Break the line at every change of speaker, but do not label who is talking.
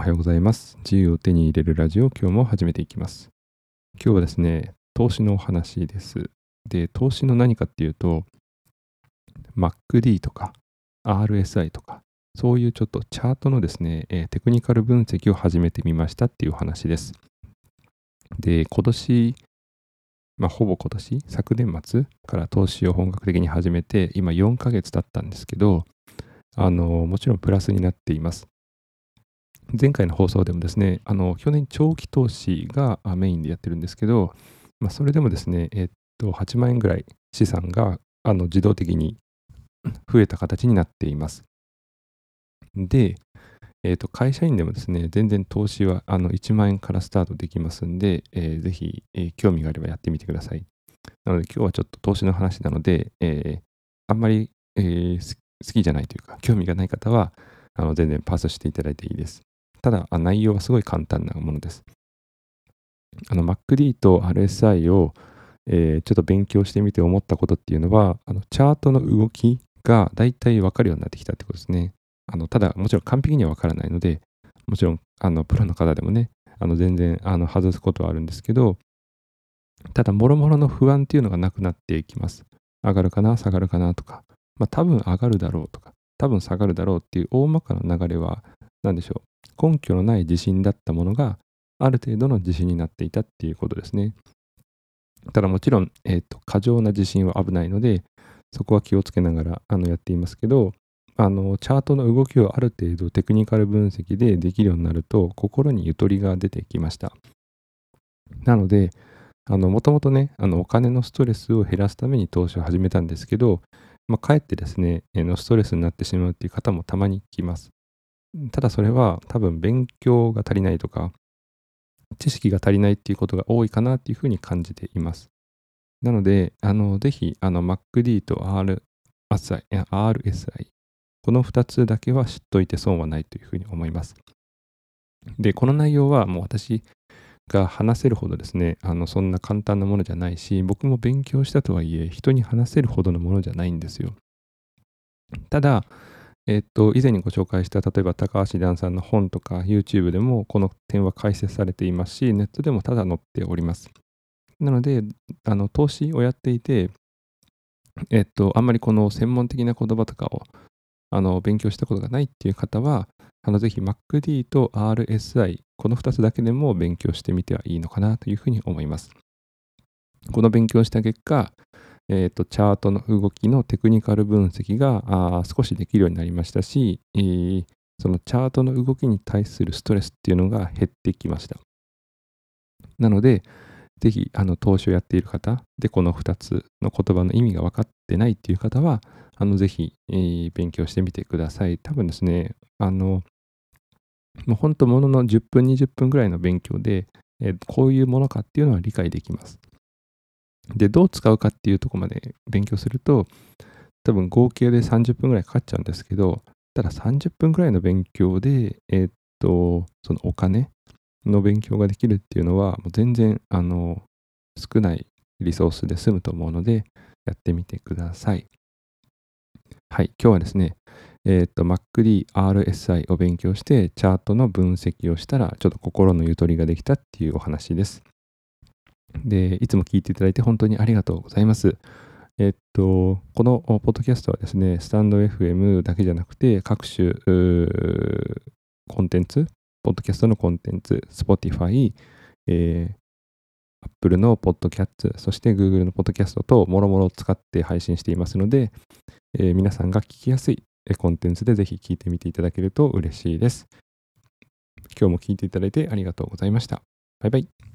おはようございます。自由を手に入れるラジオ、今日も始めていきます。今日はですね、投資のお話です。で、投資の何かっていうと、MacD とか RSI とか、そういうちょっとチャートのですね、えテクニカル分析を始めてみましたっていう話です。で、今年、まあ、ほぼ今年、昨年末から投資を本格的に始めて、今4ヶ月経ったんですけど、あの、もちろんプラスになっています。前回の放送でもですね、あの、去年長期投資がメインでやってるんですけど、まあ、それでもですね、えっと、8万円ぐらい資産があの自動的に増えた形になっています。で、えっと、会社員でもですね、全然投資はあの1万円からスタートできますんで、えー、ぜひ、えー、興味があればやってみてください。なので今日はちょっと投資の話なので、えー、あんまり、えー、好きじゃないというか、興味がない方は、あの全然パスしていただいていいです。ただ、内容はすごい簡単なものです。あの MacD と RSI を、えー、ちょっと勉強してみて思ったことっていうのは、あのチャートの動きが大体わかるようになってきたってことですね。あのただ、もちろん完璧にはわからないので、もちろんあのプロの方でもね、あの全然あの外すことはあるんですけど、ただ、もろもろの不安っていうのがなくなっていきます。上がるかな、下がるかなとか、まあ、多分上がるだろうとか、多分下がるだろうっていう大まかな流れは、何でしょう、根拠のない自信だったものが、ある程度の自信になっていたっていうことですね。ただもちろん、え、ー、と、過剰な自信は危ないので、そこは気をつけながらあのやっていますけど、あの、チャートの動きをある程度テクニカル分析でできるようになると、心にゆとりが出てきました。なので、もともとね、あの、お金のストレスを減らすために投資を始めたんですけど、まあ、かえってですね、ストレスになってしまうっていう方もたまに来ます。ただそれは多分勉強が足りないとか、知識が足りないっていうことが多いかなっていうふうに感じています。なので、あの、ぜひ、あの、MacD と RSI、RSI、この2つだけは知っといて損はないというふうに思います。で、この内容はもう私が話せるほどですね、あのそんな簡単なものじゃないし、僕も勉強したとはいえ、人に話せるほどのものじゃないんですよ。ただ、えっと、以前にご紹介した、例えば高橋蘭さんの本とか YouTube でもこの点は解説されていますし、ネットでもただ載っております。なので、あの投資をやっていて、えっと、あんまりこの専門的な言葉とかをあの勉強したことがないっていう方は、あのぜひ MacD と RSI、この2つだけでも勉強してみてはいいのかなというふうに思います。この勉強した結果、えーと、チャートの動きのテクニカル分析が少しできるようになりましたし、えー、そのチャートの動きに対するストレスっていうのが減ってきました。なので、ぜひあの投資をやっている方で、この2つの言葉の意味が分かってないっていう方は、あのぜひ、えー、勉強してみてください。多分ですね、あの、もう本当ものの10分、20分ぐらいの勉強で、えー、こういうものかっていうのは理解できます。で、どう使うかっていうとこまで勉強すると、多分合計で30分ぐらいかかっちゃうんですけど、ただ30分ぐらいの勉強で、えー、っと、そのお金の勉強ができるっていうのは、もう全然、あの、少ないリソースで済むと思うので、やってみてください。はい、今日はですね、えっ、と、MacD、RSI を勉強して、チャートの分析をしたら、ちょっと心のゆとりができたっていうお話です。で、いつも聞いていただいて本当にありがとうございます。えっと、このポッドキャストはですね、スタンド FM だけじゃなくて、各種コンテンツ、ポッドキャストのコンテンツ、Spotify、えー、Apple のポッドキャスト、そして Google のポッドキャストともろもろ使って配信していますので、えー、皆さんが聞きやすいコンテンツでぜひ聞いてみていただけると嬉しいです。今日も聞いていただいてありがとうございました。バイバイ。